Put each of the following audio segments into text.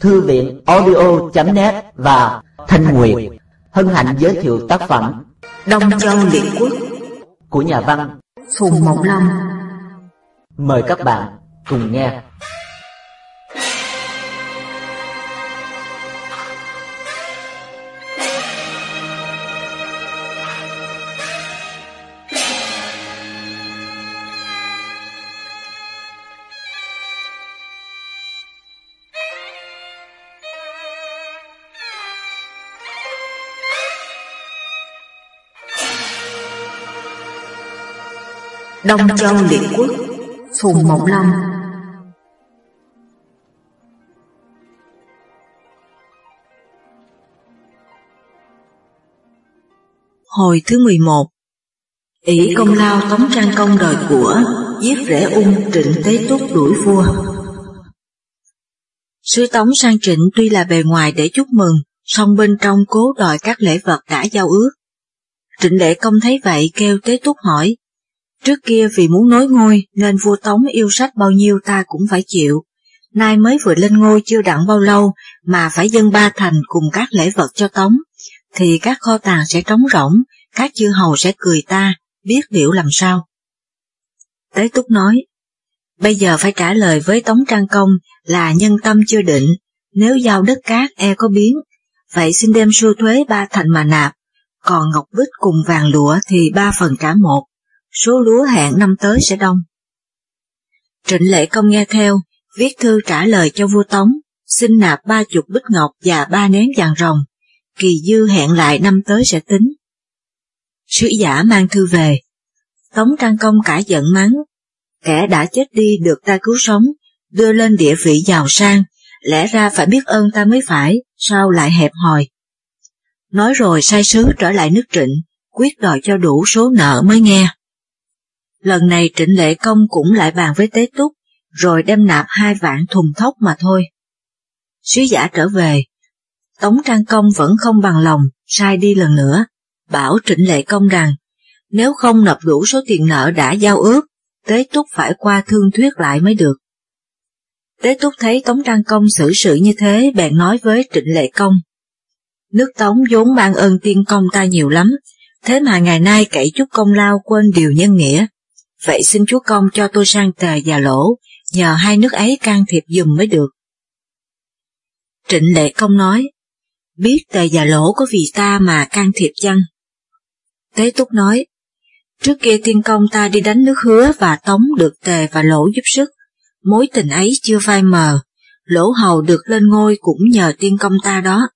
Thư viện audio.net và Thanh Nguyệt hân hạnh giới thiệu tác phẩm Đông Châu Liệt Quốc của nhà văn Phùng Mộng Long. Mời các bạn cùng nghe. Đông Châu Liệt Quốc, Phùng Mộng Long Hồi thứ 11 ỷ công lao tống trang công đời của giết rễ ung trịnh tế túc đuổi vua. Sứ tống sang trịnh tuy là bề ngoài để chúc mừng, song bên trong cố đòi các lễ vật đã giao ước. Trịnh đệ công thấy vậy kêu tế túc hỏi Trước kia vì muốn nối ngôi nên vua Tống yêu sách bao nhiêu ta cũng phải chịu. Nay mới vừa lên ngôi chưa đặng bao lâu mà phải dâng ba thành cùng các lễ vật cho Tống, thì các kho tàng sẽ trống rỗng, các chư hầu sẽ cười ta, biết liệu làm sao. Tế Túc nói, bây giờ phải trả lời với Tống Trang Công là nhân tâm chưa định, nếu giao đất cát e có biến, vậy xin đem sưu thuế ba thành mà nạp, còn ngọc bích cùng vàng lụa thì ba phần trả một số lúa hạn năm tới sẽ đông. Trịnh Lệ Công nghe theo, viết thư trả lời cho vua Tống, xin nạp ba chục bích ngọc và ba nén vàng rồng, kỳ dư hẹn lại năm tới sẽ tính. Sứ giả mang thư về, Tống Trang Công cả giận mắng, kẻ đã chết đi được ta cứu sống, đưa lên địa vị giàu sang, lẽ ra phải biết ơn ta mới phải, sao lại hẹp hòi. Nói rồi sai sứ trở lại nước trịnh, quyết đòi cho đủ số nợ mới nghe. Lần này trịnh lệ công cũng lại bàn với tế túc, rồi đem nạp hai vạn thùng thóc mà thôi. Sứ giả trở về, Tống Trang Công vẫn không bằng lòng, sai đi lần nữa, bảo trịnh lệ công rằng, nếu không nộp đủ số tiền nợ đã giao ước, Tế Túc phải qua thương thuyết lại mới được. Tế Túc thấy Tống Trang Công xử sự như thế bèn nói với Trịnh Lệ Công. Nước Tống vốn ban ơn tiên công ta nhiều lắm, thế mà ngày nay cậy chút công lao quên điều nhân nghĩa, vậy xin chúa công cho tôi sang tề và lỗ, nhờ hai nước ấy can thiệp dùm mới được. Trịnh Lệ Công nói, biết tề và lỗ có vì ta mà can thiệp chăng? Tế Túc nói, trước kia tiên công ta đi đánh nước hứa và tống được tề và lỗ giúp sức, mối tình ấy chưa phai mờ, lỗ hầu được lên ngôi cũng nhờ tiên công ta đó,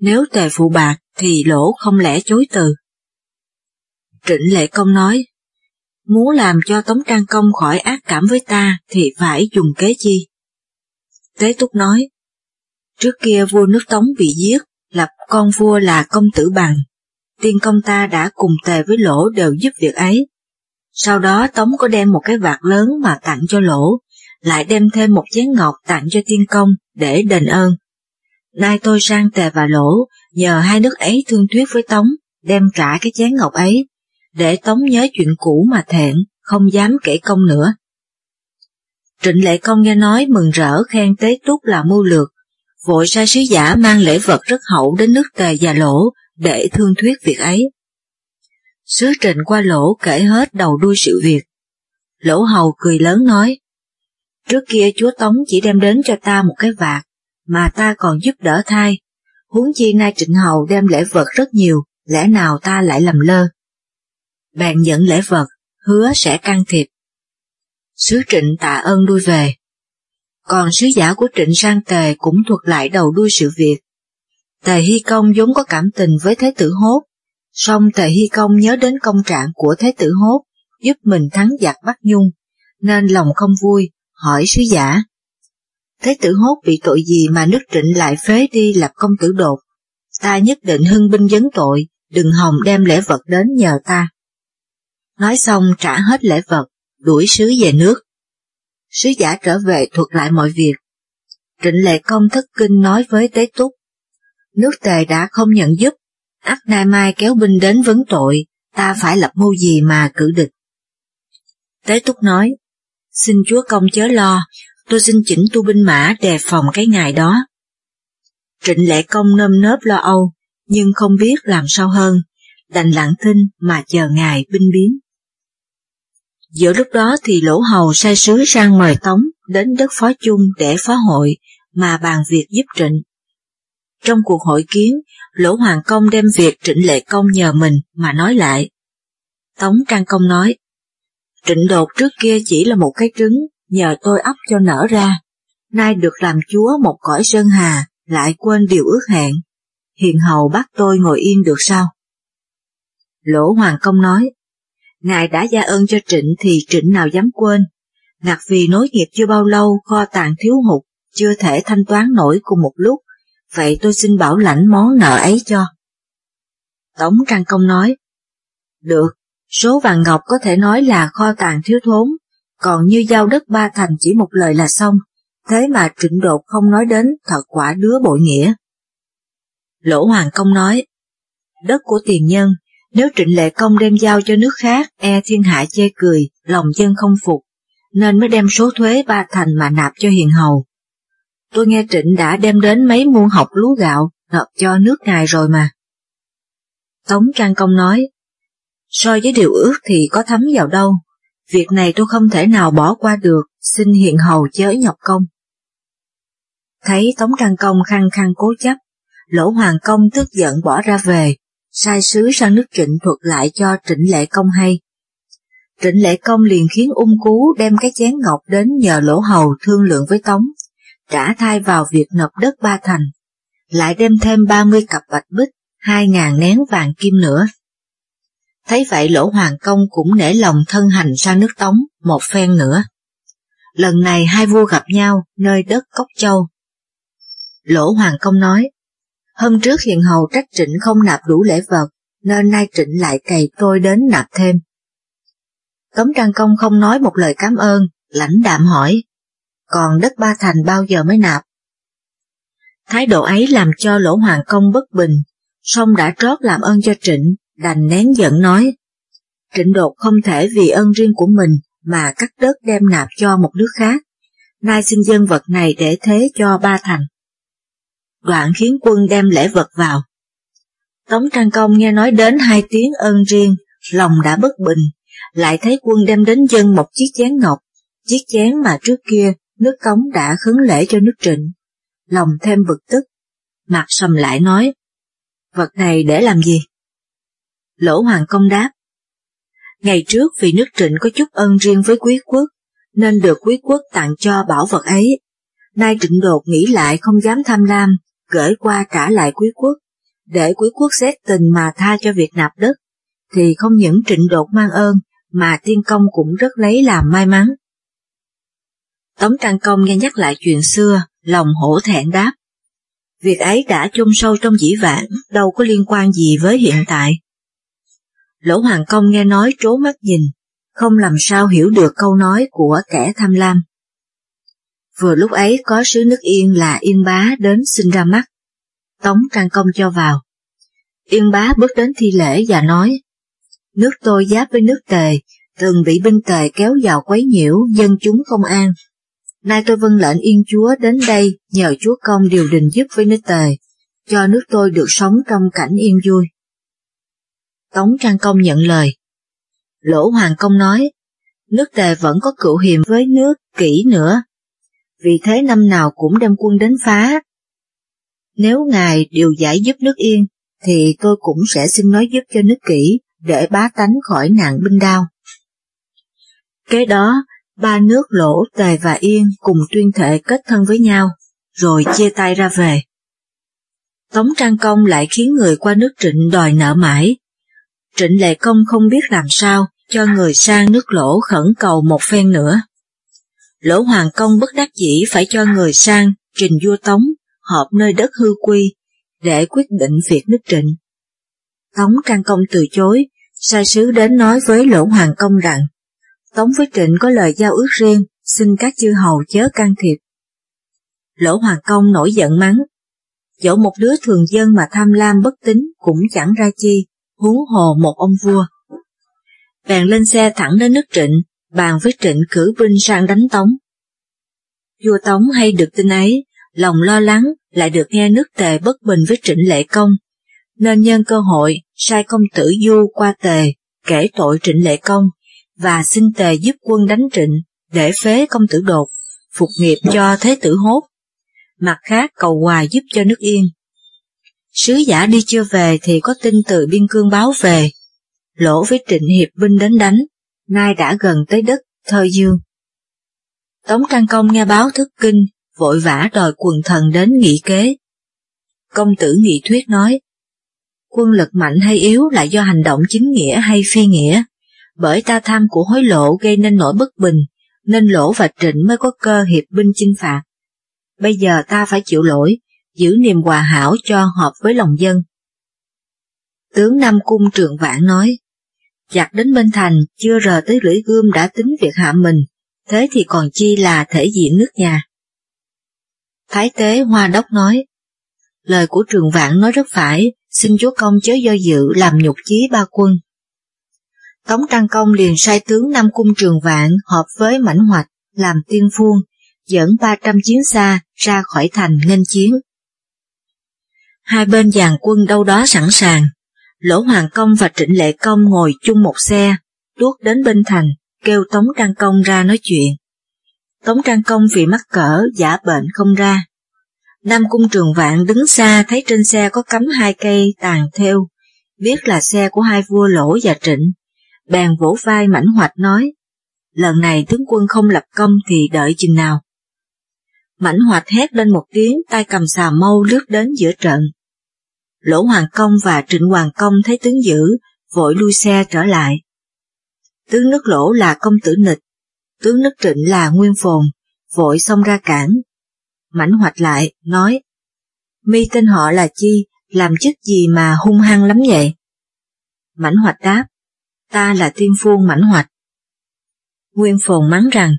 nếu tề phụ bạc thì lỗ không lẽ chối từ. Trịnh Lệ Công nói, Muốn làm cho Tống Trang Công khỏi ác cảm với ta thì phải dùng kế chi? Tế Túc nói, trước kia vua nước Tống bị giết, lập con vua là công tử bằng. Tiên công ta đã cùng tề với lỗ đều giúp việc ấy. Sau đó Tống có đem một cái vạt lớn mà tặng cho lỗ, lại đem thêm một chén ngọc tặng cho tiên công để đền ơn. Nay tôi sang tề và lỗ, nhờ hai nước ấy thương thuyết với Tống, đem trả cái chén ngọc ấy, để Tống nhớ chuyện cũ mà thẹn, không dám kể công nữa. Trịnh Lệ Công nghe nói mừng rỡ khen Tế Túc là mưu lược, vội sai sứ giả mang lễ vật rất hậu đến nước Tề và Lỗ để thương thuyết việc ấy. Sứ trịnh qua Lỗ kể hết đầu đuôi sự việc. Lỗ Hầu cười lớn nói, Trước kia chúa Tống chỉ đem đến cho ta một cái vạt, mà ta còn giúp đỡ thai, huống chi nay trịnh hầu đem lễ vật rất nhiều, lẽ nào ta lại lầm lơ bạn nhận lễ vật, hứa sẽ can thiệp. Sứ trịnh tạ ơn đuôi về. Còn sứ giả của trịnh sang tề cũng thuật lại đầu đuôi sự việc. Tề Hy Công vốn có cảm tình với Thế tử Hốt, song Tề Hy Công nhớ đến công trạng của Thế tử Hốt giúp mình thắng giặc Bắc Nhung, nên lòng không vui, hỏi sứ giả. Thế tử Hốt bị tội gì mà nước trịnh lại phế đi lập công tử đột? Ta nhất định hưng binh vấn tội, đừng hòng đem lễ vật đến nhờ ta. Nói xong trả hết lễ vật, đuổi sứ về nước. Sứ giả trở về thuật lại mọi việc. Trịnh Lệ Công thất kinh nói với Tế Túc. Nước tề đã không nhận giúp, ắt nay mai kéo binh đến vấn tội, ta phải lập mưu gì mà cử địch. Tế Túc nói, xin chúa công chớ lo, tôi xin chỉnh tu binh mã đề phòng cái ngày đó. Trịnh Lệ Công nơm nớp lo âu, nhưng không biết làm sao hơn, đành lặng thinh mà chờ ngài binh biến. Giữa lúc đó thì Lỗ Hầu sai sứ sang mời Tống đến đất phó chung để phó hội mà bàn việc giúp Trịnh. Trong cuộc hội kiến, Lỗ Hoàng Công đem việc Trịnh Lệ Công nhờ mình mà nói lại. Tống Trang Công nói, Trịnh đột trước kia chỉ là một cái trứng, nhờ tôi ấp cho nở ra, nay được làm chúa một cõi sơn hà, lại quên điều ước hẹn. Hiền hầu bắt tôi ngồi yên được sao? Lỗ Hoàng Công nói, Ngài đã gia ơn cho Trịnh thì Trịnh nào dám quên, ngặt vì nối nghiệp chưa bao lâu kho tàng thiếu hụt, chưa thể thanh toán nổi cùng một lúc, vậy tôi xin bảo lãnh món nợ ấy cho. Tống Trang Công nói, được, số vàng ngọc có thể nói là kho tàng thiếu thốn, còn như giao đất ba thành chỉ một lời là xong, thế mà trịnh đột không nói đến thật quả đứa bội nghĩa. Lỗ Hoàng Công nói, đất của tiền nhân, nếu trịnh lệ công đem giao cho nước khác, e thiên hạ chê cười, lòng dân không phục, nên mới đem số thuế ba thành mà nạp cho hiền hầu. Tôi nghe trịnh đã đem đến mấy muôn học lúa gạo, nộp cho nước ngài rồi mà. Tống Trang Công nói, so với điều ước thì có thấm vào đâu, việc này tôi không thể nào bỏ qua được, xin hiền hầu chớ nhọc công. Thấy Tống Trang Công khăng khăng cố chấp, Lỗ Hoàng Công tức giận bỏ ra về, sai sứ sang nước trịnh thuật lại cho trịnh lệ công hay. Trịnh lệ công liền khiến ung cú đem cái chén ngọc đến nhờ lỗ hầu thương lượng với Tống, trả thay vào việc nộp đất ba thành, lại đem thêm ba mươi cặp bạch bích, hai ngàn nén vàng kim nữa. Thấy vậy lỗ hoàng công cũng nể lòng thân hành sang nước Tống một phen nữa. Lần này hai vua gặp nhau nơi đất Cốc Châu. Lỗ hoàng công nói, Hôm trước hiền hầu trách trịnh không nạp đủ lễ vật, nên nay trịnh lại cày tôi đến nạp thêm. Tống Trang Công không nói một lời cảm ơn, lãnh đạm hỏi, còn đất ba thành bao giờ mới nạp? Thái độ ấy làm cho lỗ hoàng công bất bình, song đã trót làm ơn cho trịnh, đành nén giận nói. Trịnh đột không thể vì ơn riêng của mình mà cắt đất đem nạp cho một nước khác, nay xin dân vật này để thế cho ba thành đoạn khiến quân đem lễ vật vào. Tống Trang Công nghe nói đến hai tiếng ơn riêng, lòng đã bất bình, lại thấy quân đem đến dân một chiếc chén ngọc, chiếc chén mà trước kia nước cống đã khấn lễ cho nước trịnh. Lòng thêm bực tức, mặt sầm lại nói, vật này để làm gì? Lỗ Hoàng Công đáp, ngày trước vì nước trịnh có chút ân riêng với quý quốc, nên được quý quốc tặng cho bảo vật ấy. Nay trịnh đột nghĩ lại không dám tham lam, gửi qua trả lại quý quốc, để quý quốc xét tình mà tha cho việc nạp đất, thì không những trịnh đột mang ơn, mà tiên công cũng rất lấy làm may mắn. Tống Trang Công nghe nhắc lại chuyện xưa, lòng hổ thẹn đáp. Việc ấy đã chôn sâu trong dĩ vãng, đâu có liên quan gì với hiện tại. Lỗ Hoàng Công nghe nói trố mắt nhìn, không làm sao hiểu được câu nói của kẻ tham lam. Vừa lúc ấy có sứ nước Yên là Yên Bá đến xin ra mắt. Tống Trang Công cho vào. Yên Bá bước đến thi lễ và nói, nước tôi giáp với nước Tề, từng bị binh Tề kéo vào quấy nhiễu, dân chúng không an. Nay tôi vân lệnh Yên Chúa đến đây nhờ Chúa Công điều đình giúp với nước Tề, cho nước tôi được sống trong cảnh yên vui. Tống Trang Công nhận lời. Lỗ Hoàng Công nói, nước Tề vẫn có cựu hiềm với nước kỹ nữa, vì thế năm nào cũng đem quân đến phá. Nếu ngài điều giải giúp nước yên, thì tôi cũng sẽ xin nói giúp cho nước kỹ, để bá tánh khỏi nạn binh đao. Kế đó, ba nước lỗ, tề và yên cùng tuyên thệ kết thân với nhau, rồi chia tay ra về. Tống Trang Công lại khiến người qua nước trịnh đòi nợ mãi. Trịnh Lệ Công không biết làm sao, cho người sang nước lỗ khẩn cầu một phen nữa. Lỗ Hoàng Công bất đắc dĩ phải cho người sang trình vua Tống họp nơi đất hư quy để quyết định việc nước trịnh. Tống Trang Công từ chối, sai sứ đến nói với Lỗ Hoàng Công rằng Tống với trịnh có lời giao ước riêng, xin các chư hầu chớ can thiệp. Lỗ Hoàng Công nổi giận mắng, dẫu một đứa thường dân mà tham lam bất tín cũng chẳng ra chi, huống hồ một ông vua. Bèn lên xe thẳng đến nước trịnh, bàn với trịnh cử binh sang đánh Tống. Vua Tống hay được tin ấy, lòng lo lắng lại được nghe nước tề bất bình với trịnh lệ công, nên nhân cơ hội sai công tử du qua tề kể tội trịnh lệ công và xin tề giúp quân đánh trịnh để phế công tử đột, phục nghiệp cho thế tử hốt. Mặt khác cầu hòa giúp cho nước yên. Sứ giả đi chưa về thì có tin từ biên cương báo về, lỗ với trịnh hiệp binh đến đánh, nay đã gần tới đất Thơ Dương. Tống Trang Công nghe báo thức kinh, vội vã đòi quần thần đến nghị kế. Công tử nghị thuyết nói, quân lực mạnh hay yếu là do hành động chính nghĩa hay phi nghĩa, bởi ta tham của hối lộ gây nên nỗi bất bình, nên lỗ và trịnh mới có cơ hiệp binh chinh phạt. Bây giờ ta phải chịu lỗi, giữ niềm hòa hảo cho hợp với lòng dân. Tướng Nam Cung Trường Vãn nói, Giặc đến bên thành, chưa rờ tới lưỡi gươm đã tính việc hạ mình, thế thì còn chi là thể diện nước nhà. Thái tế Hoa Đốc nói, lời của trường vạn nói rất phải, xin chúa công chớ do dự làm nhục chí ba quân. Tống Trang Công liền sai tướng Nam Cung Trường Vạn họp với Mãnh Hoạch làm tiên phuông, dẫn 300 chiến xa ra khỏi thành nghênh chiến. Hai bên dàn quân đâu đó sẵn sàng, Lỗ Hoàng Công và Trịnh Lệ Công ngồi chung một xe, tuốt đến bên thành, kêu Tống Trang Công ra nói chuyện. Tống Trang Công vì mắc cỡ, giả bệnh không ra. Nam Cung Trường Vạn đứng xa thấy trên xe có cắm hai cây tàn theo, biết là xe của hai vua Lỗ và Trịnh. Bèn vỗ vai mảnh hoạch nói, lần này tướng quân không lập công thì đợi chừng nào. Mảnh hoạch hét lên một tiếng tay cầm xà mâu lướt đến giữa trận, Lỗ Hoàng Công và Trịnh Hoàng Công thấy tướng dữ, vội lui xe trở lại. Tướng nước lỗ là công tử nịch, tướng nước trịnh là nguyên phồn, vội xông ra cản. Mảnh hoạch lại, nói, mi tên họ là chi, làm chức gì mà hung hăng lắm vậy? Mảnh hoạch đáp, ta là tiên phuông mảnh hoạch. Nguyên phồn mắng rằng,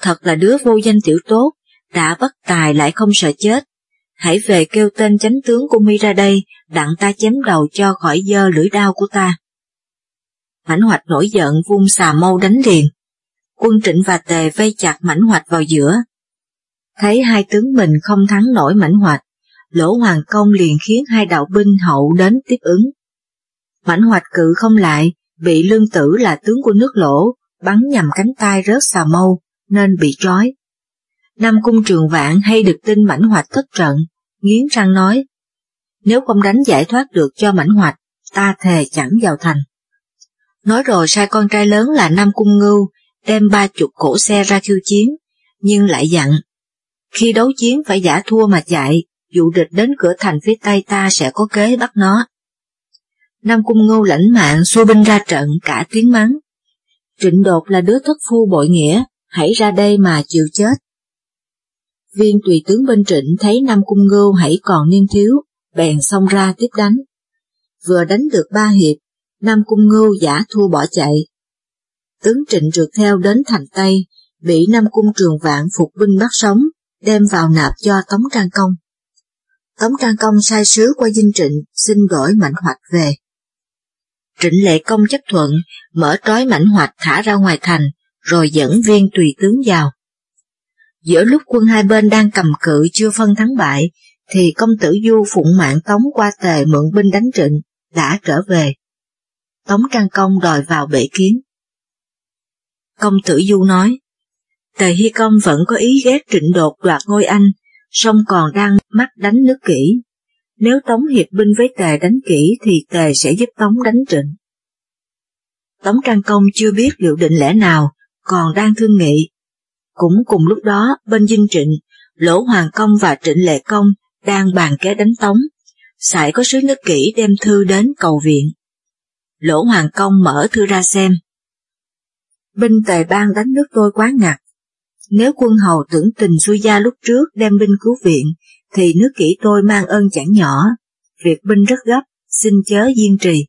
thật là đứa vô danh tiểu tốt, đã bất tài lại không sợ chết, hãy về kêu tên chánh tướng của mi ra đây, đặng ta chém đầu cho khỏi dơ lưỡi đao của ta. Mãnh hoạch nổi giận vung xà mâu đánh liền. Quân trịnh và tề vây chặt mãnh hoạch vào giữa. Thấy hai tướng mình không thắng nổi mãnh hoạch, lỗ hoàng công liền khiến hai đạo binh hậu đến tiếp ứng. Mãnh hoạch cự không lại, bị lương tử là tướng của nước lỗ, bắn nhầm cánh tay rớt xà mâu, nên bị trói. Nam Cung Trường Vạn hay được tin mảnh hoạch thất trận, nghiến răng nói, nếu không đánh giải thoát được cho mảnh hoạch, ta thề chẳng vào thành. Nói rồi sai con trai lớn là Nam Cung Ngưu đem ba chục cổ xe ra khiêu chiến, nhưng lại dặn, khi đấu chiến phải giả thua mà chạy, dụ địch đến cửa thành phía tây ta sẽ có kế bắt nó. Nam Cung Ngưu lãnh mạng xua binh ra trận cả tiếng mắng. Trịnh đột là đứa thất phu bội nghĩa, hãy ra đây mà chịu chết. Viên tùy tướng bên trịnh thấy Nam Cung Ngưu hãy còn niên thiếu, bèn xông ra tiếp đánh. Vừa đánh được ba hiệp, Nam Cung Ngưu giả thua bỏ chạy. Tướng trịnh rượt theo đến thành Tây, bị Nam Cung Trường Vạn phục binh bắt sống, đem vào nạp cho Tống Trang Công. Tống Trang Công sai sứ qua dinh trịnh xin đổi mạnh hoạch về. Trịnh Lệ Công chấp thuận, mở trói mảnh hoạch thả ra ngoài thành, rồi dẫn viên tùy tướng vào. Giữa lúc quân hai bên đang cầm cự chưa phân thắng bại, thì công tử Du phụng mạng Tống qua tề mượn binh đánh trịnh, đã trở về. Tống Trang Công đòi vào bệ kiến. Công tử Du nói, Tề Hy Công vẫn có ý ghét trịnh đột đoạt ngôi anh, song còn đang mắt đánh nước kỹ. Nếu Tống hiệp binh với Tề đánh kỹ thì Tề sẽ giúp Tống đánh trịnh. Tống Trang Công chưa biết liệu định lẽ nào, còn đang thương nghị. Cũng cùng lúc đó, bên dinh trịnh, Lỗ Hoàng Công và Trịnh Lệ Công đang bàn kế đánh tống, sải có sứ nước kỹ đem thư đến cầu viện. Lỗ Hoàng Công mở thư ra xem. Binh tề bang đánh nước tôi quá ngặt. Nếu quân hầu tưởng tình xuôi gia lúc trước đem binh cứu viện, thì nước kỹ tôi mang ơn chẳng nhỏ, việc binh rất gấp, xin chớ diên trì.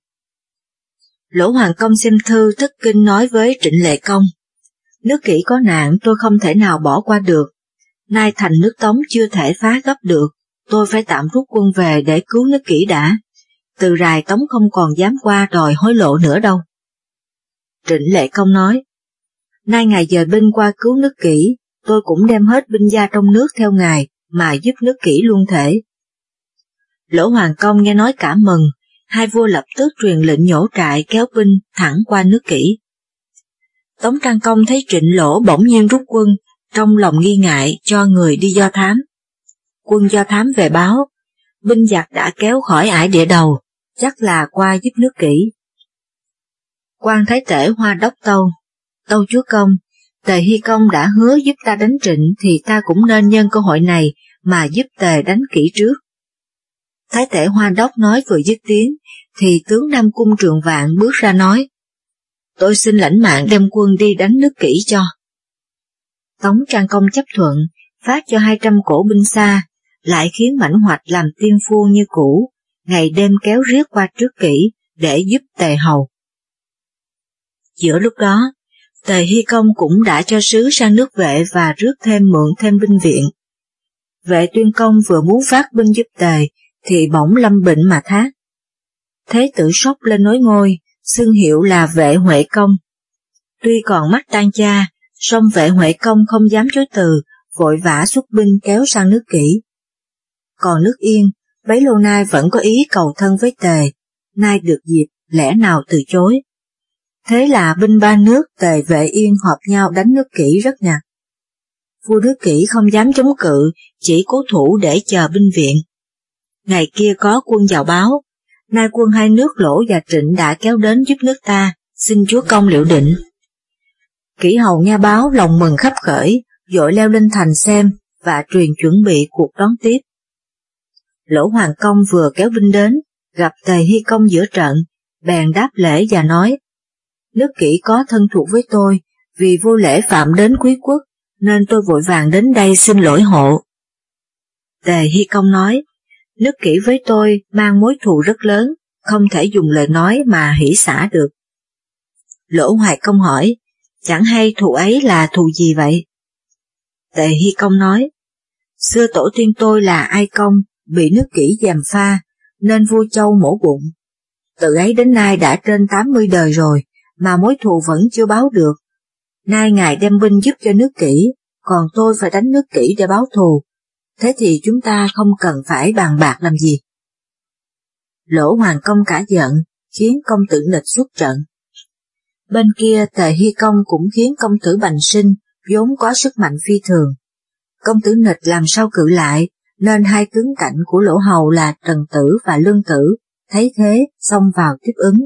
Lỗ Hoàng Công xem thư thất kinh nói với Trịnh Lệ Công. Nước kỷ có nạn tôi không thể nào bỏ qua được, nay thành nước Tống chưa thể phá gấp được, tôi phải tạm rút quân về để cứu nước kỷ đã. Từ rài Tống không còn dám qua đòi hối lộ nữa đâu. Trịnh Lệ Công nói, nay ngài dời binh qua cứu nước kỷ tôi cũng đem hết binh gia trong nước theo ngài, mà giúp nước kỷ luôn thể. Lỗ Hoàng Công nghe nói cả mừng, hai vua lập tức truyền lệnh nhổ trại kéo binh thẳng qua nước kỷ. Tống Trang Công thấy trịnh lỗ bỗng nhiên rút quân, trong lòng nghi ngại cho người đi do thám. Quân do thám về báo, binh giặc đã kéo khỏi ải địa đầu, chắc là qua giúp nước kỹ quan Thái Tể Hoa Đốc Tâu, Tâu Chúa Công, Tề Hy Công đã hứa giúp ta đánh trịnh thì ta cũng nên nhân cơ hội này mà giúp Tề đánh kỹ trước. Thái Tể Hoa Đốc nói vừa dứt tiếng, thì tướng Nam Cung Trường Vạn bước ra nói, tôi xin lãnh mạng đem quân đi đánh nước kỹ cho. Tống Trang Công chấp thuận, phát cho 200 cổ binh xa, lại khiến mảnh hoạch làm tiên phu như cũ, ngày đêm kéo riết qua trước kỹ để giúp tề hầu. Giữa lúc đó, tề hy công cũng đã cho sứ sang nước vệ và rước thêm mượn thêm binh viện. Vệ tuyên công vừa muốn phát binh giúp tề, thì bỗng lâm bệnh mà thác. Thế tử sốc lên nối ngôi, xưng hiệu là vệ huệ công. Tuy còn mắt tan cha, song vệ huệ công không dám chối từ, vội vã xuất binh kéo sang nước kỷ. Còn nước yên, bấy lâu nay vẫn có ý cầu thân với tề, nay được dịp, lẽ nào từ chối. Thế là binh ba nước tề vệ yên họp nhau đánh nước kỷ rất nhạt. Vua nước kỷ không dám chống cự, chỉ cố thủ để chờ binh viện. Ngày kia có quân vào báo, nay quân hai nước lỗ và trịnh đã kéo đến giúp nước ta, xin chúa công liệu định. Kỷ hầu nghe báo lòng mừng khắp khởi, dội leo lên thành xem và truyền chuẩn bị cuộc đón tiếp. Lỗ Hoàng Công vừa kéo binh đến, gặp Tề Hy Công giữa trận, bèn đáp lễ và nói, nước kỹ có thân thuộc với tôi, vì vô lễ phạm đến quý quốc, nên tôi vội vàng đến đây xin lỗi hộ. Tề Hy Công nói, nước kỹ với tôi mang mối thù rất lớn, không thể dùng lời nói mà hỉ xả được. Lỗ Hoài Công hỏi, chẳng hay thù ấy là thù gì vậy? Tề Hy Công nói, xưa tổ tiên tôi là ai công, bị nước kỹ giàm pha, nên vua châu mổ bụng. Từ ấy đến nay đã trên 80 đời rồi, mà mối thù vẫn chưa báo được. Nay ngài đem binh giúp cho nước kỹ, còn tôi phải đánh nước kỹ để báo thù. Thế thì chúng ta không cần phải bàn bạc làm gì. Lỗ Hoàng Công cả giận, khiến công tử nịch xuất trận. Bên kia Tề Hy Công cũng khiến công tử Bành Sinh vốn có sức mạnh phi thường. Công tử nịch làm sao cự lại, nên hai tướng cạnh của lỗ hầu là Trần Tử và Lương Tử, thấy thế xông vào tiếp ứng.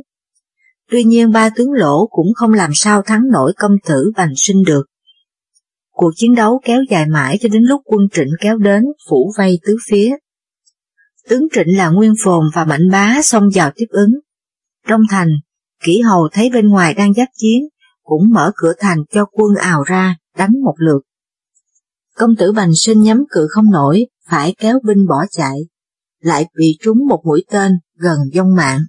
Tuy nhiên ba tướng lỗ cũng không làm sao thắng nổi công tử bành sinh được. Cuộc chiến đấu kéo dài mãi cho đến lúc quân trịnh kéo đến phủ vây tứ phía. Tướng trịnh là Nguyên Phồn và Mạnh Bá xông vào tiếp ứng. Trong thành, kỹ hầu thấy bên ngoài đang giáp chiến, cũng mở cửa thành cho quân ào ra, đánh một lượt. Công tử Bành Sinh nhắm cự không nổi, phải kéo binh bỏ chạy, lại bị trúng một mũi tên gần dông mạng.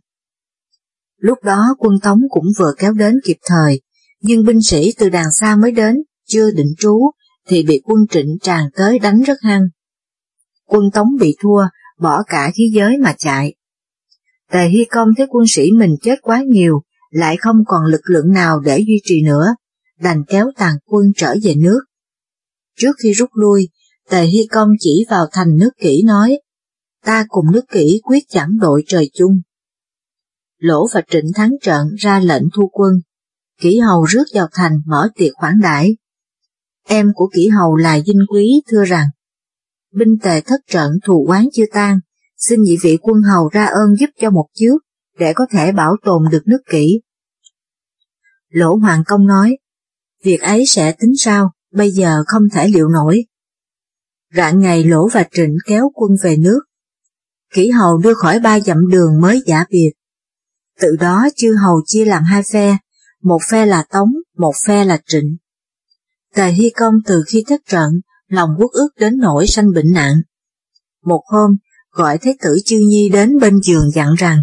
Lúc đó quân Tống cũng vừa kéo đến kịp thời, nhưng binh sĩ từ đàn xa mới đến, chưa định trú, thì bị quân trịnh tràn tới đánh rất hăng. Quân Tống bị thua, bỏ cả khí giới mà chạy. Tề Hy Công thấy quân sĩ mình chết quá nhiều, lại không còn lực lượng nào để duy trì nữa, đành kéo tàn quân trở về nước. Trước khi rút lui, Tề Hy Công chỉ vào thành nước kỹ nói, ta cùng nước kỹ quyết chẳng đội trời chung. Lỗ và Trịnh thắng trận ra lệnh thu quân, kỹ hầu rước vào thành mở tiệc khoản đãi. Em của kỹ hầu là dinh quý thưa rằng, binh tề thất trận thù quán chưa tan, xin nhị vị quân hầu ra ơn giúp cho một chiếu để có thể bảo tồn được nước kỹ. Lỗ Hoàng Công nói, việc ấy sẽ tính sao, bây giờ không thể liệu nổi. Rạng ngày Lỗ và Trịnh kéo quân về nước. Kỷ hầu đưa khỏi ba dặm đường mới giả biệt. Từ đó chư hầu chia làm hai phe, một phe là Tống, một phe là Trịnh. Tề Hy Công từ khi thất trận, lòng quốc ước đến nỗi sanh bệnh nặng. Một hôm, gọi Thế tử Chư Nhi đến bên giường dặn rằng,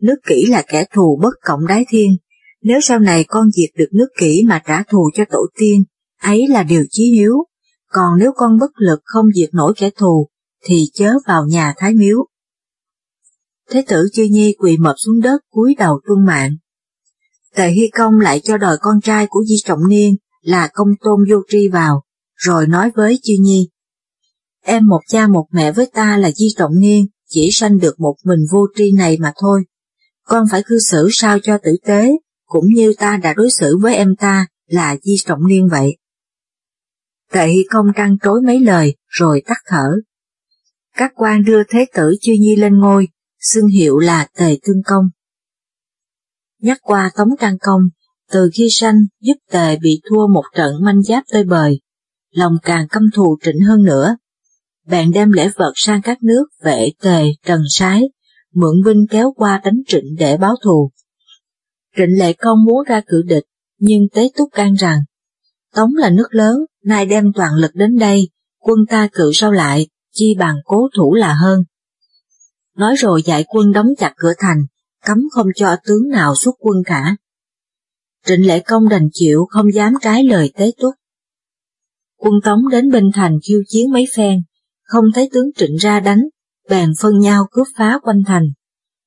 nước kỹ là kẻ thù bất cộng đái thiên, nếu sau này con diệt được nước kỹ mà trả thù cho tổ tiên, ấy là điều chí hiếu, còn nếu con bất lực không diệt nổi kẻ thù, thì chớ vào nhà thái miếu. Thế tử Chư Nhi quỳ mập xuống đất cúi đầu tuân mạng. Tề Hy Công lại cho đòi con trai của Di Trọng Niên là công tôn vô tri vào, rồi nói với Chư Nhi. em một cha một mẹ với ta là Di Trọng Niên, chỉ sanh được một mình vô tri này mà thôi. Con phải cư xử sao cho tử tế, cũng như ta đã đối xử với em ta là Di Trọng Niên vậy. Tệ công trăng trối mấy lời rồi tắt thở. Các quan đưa thế tử Chư Nhi lên ngôi, xưng hiệu là Tề Tương Công. Nhắc qua Tống Trang Công, từ khi sanh giúp Tề bị thua một trận manh giáp tơi bời, lòng càng căm thù trịnh hơn nữa. Bạn đem lễ vật sang các nước vệ Tề, Trần Sái, mượn binh kéo qua đánh trịnh để báo thù. Trịnh Lệ Công muốn ra cử địch, nhưng Tế Túc can rằng, Tống là nước lớn, nay đem toàn lực đến đây, quân ta cự sau lại, chi bằng cố thủ là hơn. Nói rồi dạy quân đóng chặt cửa thành, cấm không cho tướng nào xuất quân cả. Trịnh Lệ Công đành chịu không dám trái lời Tế Túc. Quân Tống đến Binh Thành khiêu chiến mấy phen, không thấy tướng Trịnh ra đánh, bèn phân nhau cướp phá quanh thành,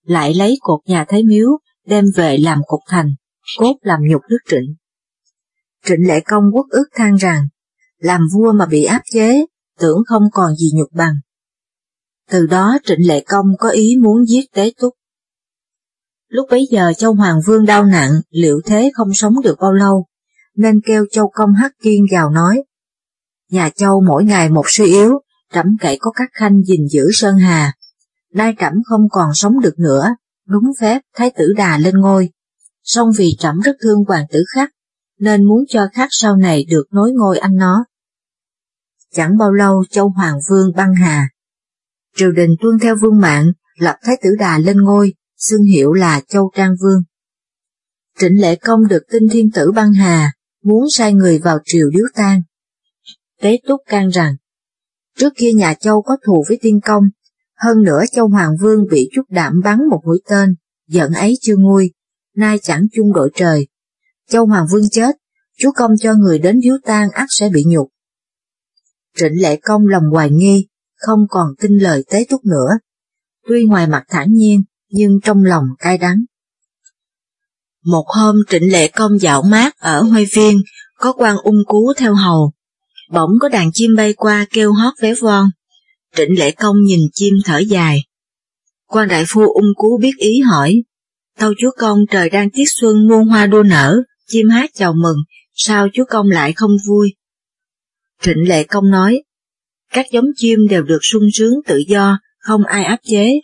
lại lấy cột nhà Thái Miếu đem về làm cột thành, cốt làm nhục nước Trịnh. Trịnh Lệ Công quốc ước than rằng, làm vua mà bị áp chế, tưởng không còn gì nhục bằng. Từ đó Trịnh Lệ Công có ý muốn giết Tế Túc. Lúc bấy giờ Châu Hoàng Vương đau nặng, liệu thế không sống được bao lâu, nên kêu Châu Công Hắc Kiên vào nói. Nhà Châu mỗi ngày một suy yếu, trẫm cậy có các khanh gìn giữ Sơn Hà. Nay trẫm không còn sống được nữa, đúng phép Thái tử Đà lên ngôi. Song vì trẫm rất thương hoàng tử khắc, nên muốn cho khắc sau này được nối ngôi anh nó. Chẳng bao lâu Châu Hoàng Vương băng hà. Triều đình tuân theo vương mạng, lập Thái tử Đà lên ngôi, xưng hiệu là Châu Trang Vương. Trịnh Lệ Công được tin thiên tử băng hà, muốn sai người vào triều điếu tang. Tế Túc can rằng, trước kia nhà Châu có thù với tiên công, hơn nữa Châu Hoàng Vương bị chút đảm bắn một mũi tên, giận ấy chưa nguôi, nay chẳng chung đội trời. Châu Hoàng Vương chết, chú công cho người đến điếu tang ắt sẽ bị nhục. Trịnh Lệ Công lòng hoài nghi, không còn tin lời Tế Túc nữa. Tuy ngoài mặt thản nhiên, nhưng trong lòng cay đắng. Một hôm Trịnh Lệ Công dạo mát ở Huê Viên, có quan ung cú theo hầu. Bỗng có đàn chim bay qua kêu hót vé von. Trịnh Lệ Công nhìn chim thở dài. Quan đại phu ung cú biết ý hỏi, Tâu chúa công trời đang tiết xuân muôn hoa đua nở, chim hát chào mừng, sao chúa công lại không vui? Trịnh Lệ Công nói, các giống chim đều được sung sướng tự do, không ai áp chế,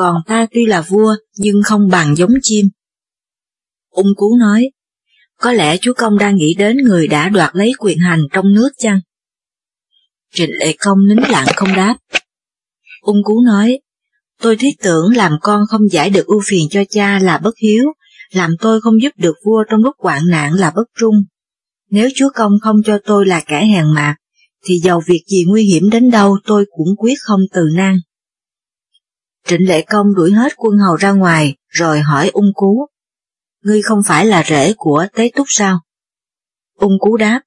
còn ta tuy là vua nhưng không bằng giống chim. Ung Cú nói, có lẽ chúa công đang nghĩ đến người đã đoạt lấy quyền hành trong nước chăng? Trịnh Lệ Công nín lặng không đáp. Ung Cú nói, tôi thiết tưởng làm con không giải được ưu phiền cho cha là bất hiếu, làm tôi không giúp được vua trong lúc hoạn nạn là bất trung. Nếu chúa công không cho tôi là kẻ hèn mạc, thì dầu việc gì nguy hiểm đến đâu tôi cũng quyết không từ nan. Trịnh Lệ Công đuổi hết quân hầu ra ngoài, rồi hỏi ung cú. Ngươi không phải là rể của Tế Túc sao? Ung cú đáp,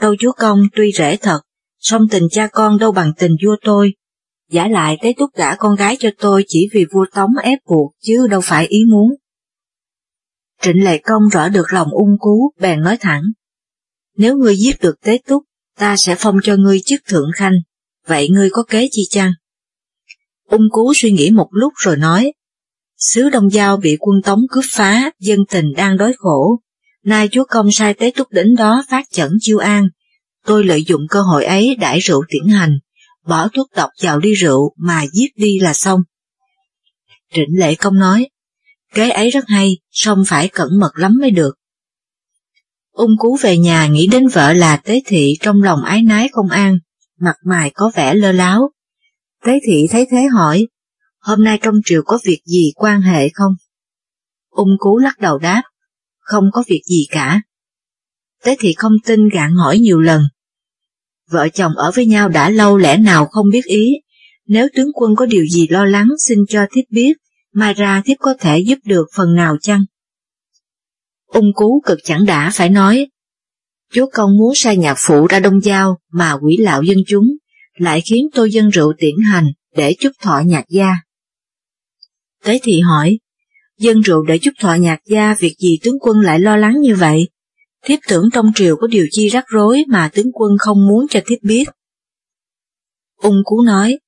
Tâu chúa công tuy rể thật, song tình cha con đâu bằng tình vua tôi. Giả lại Tế Túc gả con gái cho tôi chỉ vì vua Tống ép buộc chứ đâu phải ý muốn. Trịnh Lệ Công rõ được lòng ung cú, bèn nói thẳng. Nếu ngươi giết được Tế Túc, ta sẽ phong cho ngươi chức thượng khanh, vậy ngươi có kế chi chăng? Ung cú suy nghĩ một lúc rồi nói, xứ Đông Giao bị quân Tống cướp phá, dân tình đang đói khổ. Nay chúa công sai tế túc đến đó phát chẩn chiêu an. Tôi lợi dụng cơ hội ấy đãi rượu tiễn hành, bỏ thuốc độc vào ly rượu mà giết đi là xong. Trịnh Lệ Công nói, kế ấy rất hay, song phải cẩn mật lắm mới được. Ung cú về nhà nghĩ đến vợ là tế thị trong lòng ái nái không an, mặt mày có vẻ lơ láo, Tế thị thấy thế hỏi, hôm nay trong triều có việc gì quan hệ không? Ung cú lắc đầu đáp, không có việc gì cả. Tế thị không tin gạn hỏi nhiều lần. Vợ chồng ở với nhau đã lâu lẽ nào không biết ý, nếu tướng quân có điều gì lo lắng xin cho thiếp biết, mai ra thiếp có thể giúp được phần nào chăng? Ung cú cực chẳng đã phải nói, chúa công muốn sai nhạc phụ ra đông giao mà quỷ lạo dân chúng, lại khiến tôi dân rượu tiễn hành để chúc thọ nhạc gia. Tế thị hỏi, dân rượu để chúc thọ nhạc gia việc gì tướng quân lại lo lắng như vậy? Thiếp tưởng trong triều có điều chi rắc rối mà tướng quân không muốn cho thiếp biết. Ung Cú nói,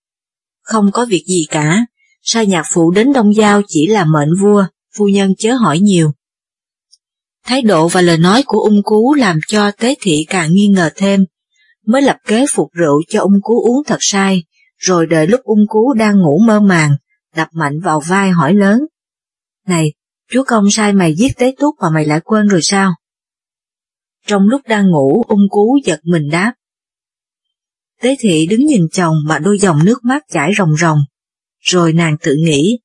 không có việc gì cả, sai nhạc phụ đến Đông Giao chỉ là mệnh vua, phu nhân chớ hỏi nhiều. Thái độ và lời nói của ung cú làm cho tế thị càng nghi ngờ thêm, mới lập kế phục rượu cho ung cú uống thật sai, rồi đợi lúc ung cú đang ngủ mơ màng, đập mạnh vào vai hỏi lớn. Này, chúa công sai mày giết tế túc mà mày lại quên rồi sao? Trong lúc đang ngủ, ung cú giật mình đáp. Tế thị đứng nhìn chồng mà đôi dòng nước mắt chảy ròng ròng, rồi nàng tự nghĩ,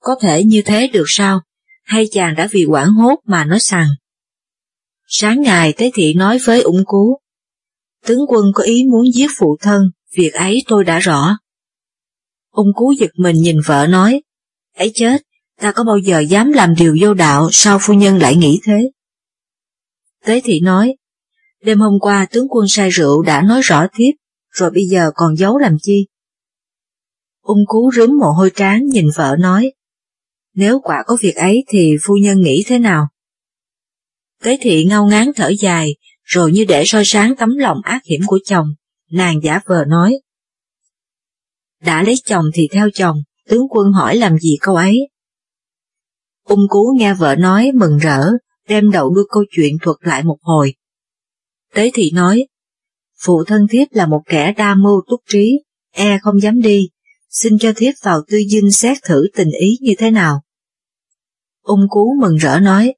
có thể như thế được sao, hay chàng đã vì quảng hốt mà nói rằng. Sáng ngày Tế Thị nói với ung cú, tướng quân có ý muốn giết phụ thân, việc ấy tôi đã rõ. Ung cú giật mình nhìn vợ nói, ấy chết, ta có bao giờ dám làm điều vô đạo sao phu nhân lại nghĩ thế? Tế thị nói, đêm hôm qua tướng quân say rượu đã nói rõ tiếp, rồi bây giờ còn giấu làm chi? Ung cú rướm mồ hôi trán nhìn vợ nói, nếu quả có việc ấy thì phu nhân nghĩ thế nào? Tế thị ngao ngán thở dài, rồi như để soi sáng tấm lòng ác hiểm của chồng, nàng giả vờ nói. Đã lấy chồng thì theo chồng, tướng quân hỏi làm gì câu ấy? Ung cú nghe vợ nói mừng rỡ, đem đầu đưa câu chuyện thuật lại một hồi. Tế thị nói, phụ thân thiếp là một kẻ đa mưu túc trí, e không dám đi, xin cho thiếp vào tư dinh xét thử tình ý như thế nào. Ung cú mừng rỡ nói,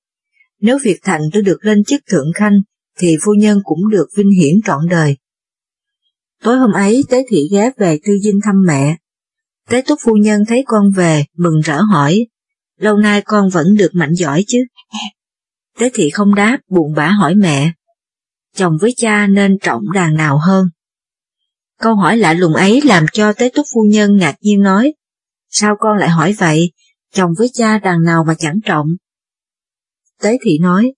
nếu việc thành tôi được lên chức thượng khanh, thì phu nhân cũng được vinh hiển trọn đời. Tối hôm ấy Tế Thị ghé về tư dinh thăm mẹ. Tế Túc phu nhân thấy con về, mừng rỡ hỏi, lâu nay con vẫn được mạnh giỏi chứ? Tế Thị không đáp, buồn bã hỏi mẹ, chồng với cha nên trọng đàn nào hơn? Câu hỏi lạ lùng ấy làm cho Tế Túc phu nhân ngạc nhiên nói, sao con lại hỏi vậy, chồng với cha đàn nào mà chẳng trọng? Tế thị nói,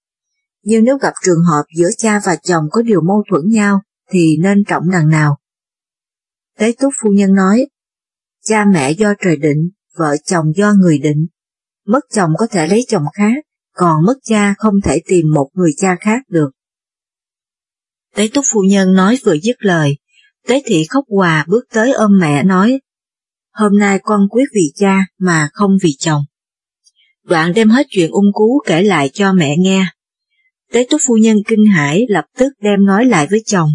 nhưng nếu gặp trường hợp giữa cha và chồng có điều mâu thuẫn nhau, thì nên trọng đằng nào? Tế túc phu nhân nói, cha mẹ do trời định, vợ chồng do người định. Mất chồng có thể lấy chồng khác, còn mất cha không thể tìm một người cha khác được. Tế túc phu nhân nói vừa dứt lời, Tế thị khóc hòa bước tới ôm mẹ nói, hôm nay con quyết vì cha mà không vì chồng. Đoạn đem hết chuyện ung cú kể lại cho mẹ nghe. Tế túc phu nhân kinh hãi lập tức đem nói lại với chồng.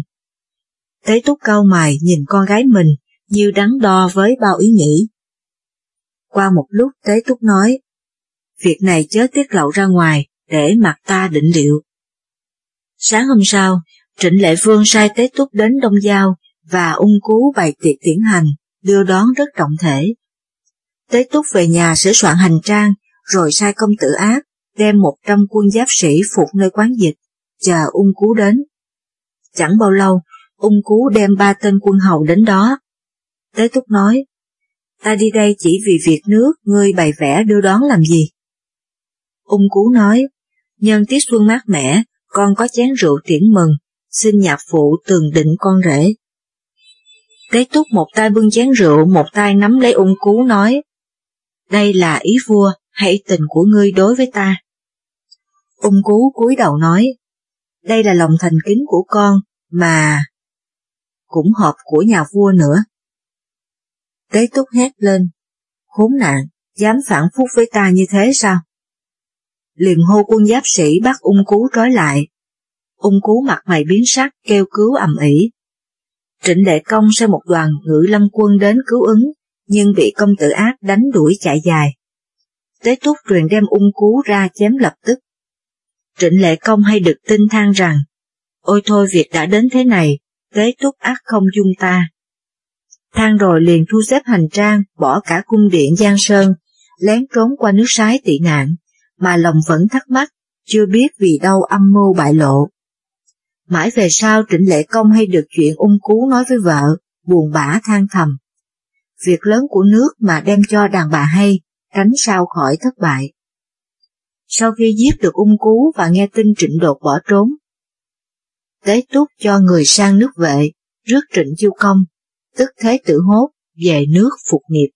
Tế túc cau mày nhìn con gái mình như đắn đo với bao ý nghĩ. Qua một lúc Tế túc nói, việc này chớ tiết lộ ra ngoài để mặt ta định liệu. Sáng hôm sau, Trịnh Lệ Phương sai Tế Túc đến Đông Giao và ung cú bày tiệc tiễn hành, đưa đón rất trọng thể. Tế Túc về nhà sửa soạn hành trang, rồi sai công tử ác, đem một trăm quân giáp sĩ phục nơi quán dịch, chờ ung cú đến. Chẳng bao lâu, ung cú đem ba tên quân hầu đến đó. Tế Túc nói, ta đi đây chỉ vì việc nước ngươi bày vẽ đưa đón làm gì? Ung cú nói, nhân tiết xuân mát mẻ, con có chén rượu tiễn mừng, xin nhạc phụ tường định con rể. Tế túc một tay bưng chén rượu, một tay nắm lấy ung cú nói, đây là ý vua, hãy tình của ngươi đối với ta. Ung cú cúi đầu nói, đây là lòng thành kính của con, mà cũng hợp của nhà vua nữa. Tế túc hét lên, khốn nạn, dám phản phúc với ta như thế sao? Liền hô quân giáp sĩ bắt ung cú trói lại. Ung cú mặt mày biến sắc kêu cứu ầm ĩ. Trịnh đệ Công sai một đoàn ngự lâm quân đến cứu ứng, nhưng bị công tử ác đánh đuổi chạy dài. Tế Túc truyền đem ung cú ra chém lập tức. Trịnh Lệ Công hay được tin than rằng, ôi thôi việc đã đến thế này, kế Túc ác không dung ta. Than rồi liền thu xếp hành trang, bỏ cả cung điện Giang Sơn, lén trốn qua nước sái tị nạn, mà lòng vẫn thắc mắc, chưa biết vì đâu âm mưu bại lộ. Mãi về sau Trịnh Lệ Công hay được chuyện ung cú nói với vợ, buồn bã than thầm. Việc lớn của nước mà đem cho đàn bà hay, tránh sao khỏi thất bại. Sau khi giết được ung cú và nghe tin trịnh đột bỏ trốn, Tế Túc cho người sang nước vệ, rước trịnh chiêu công, tức thế tử hốt, về nước phục nghiệp.